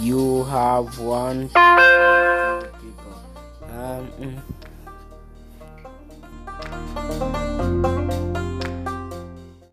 you have one people. Um, mm.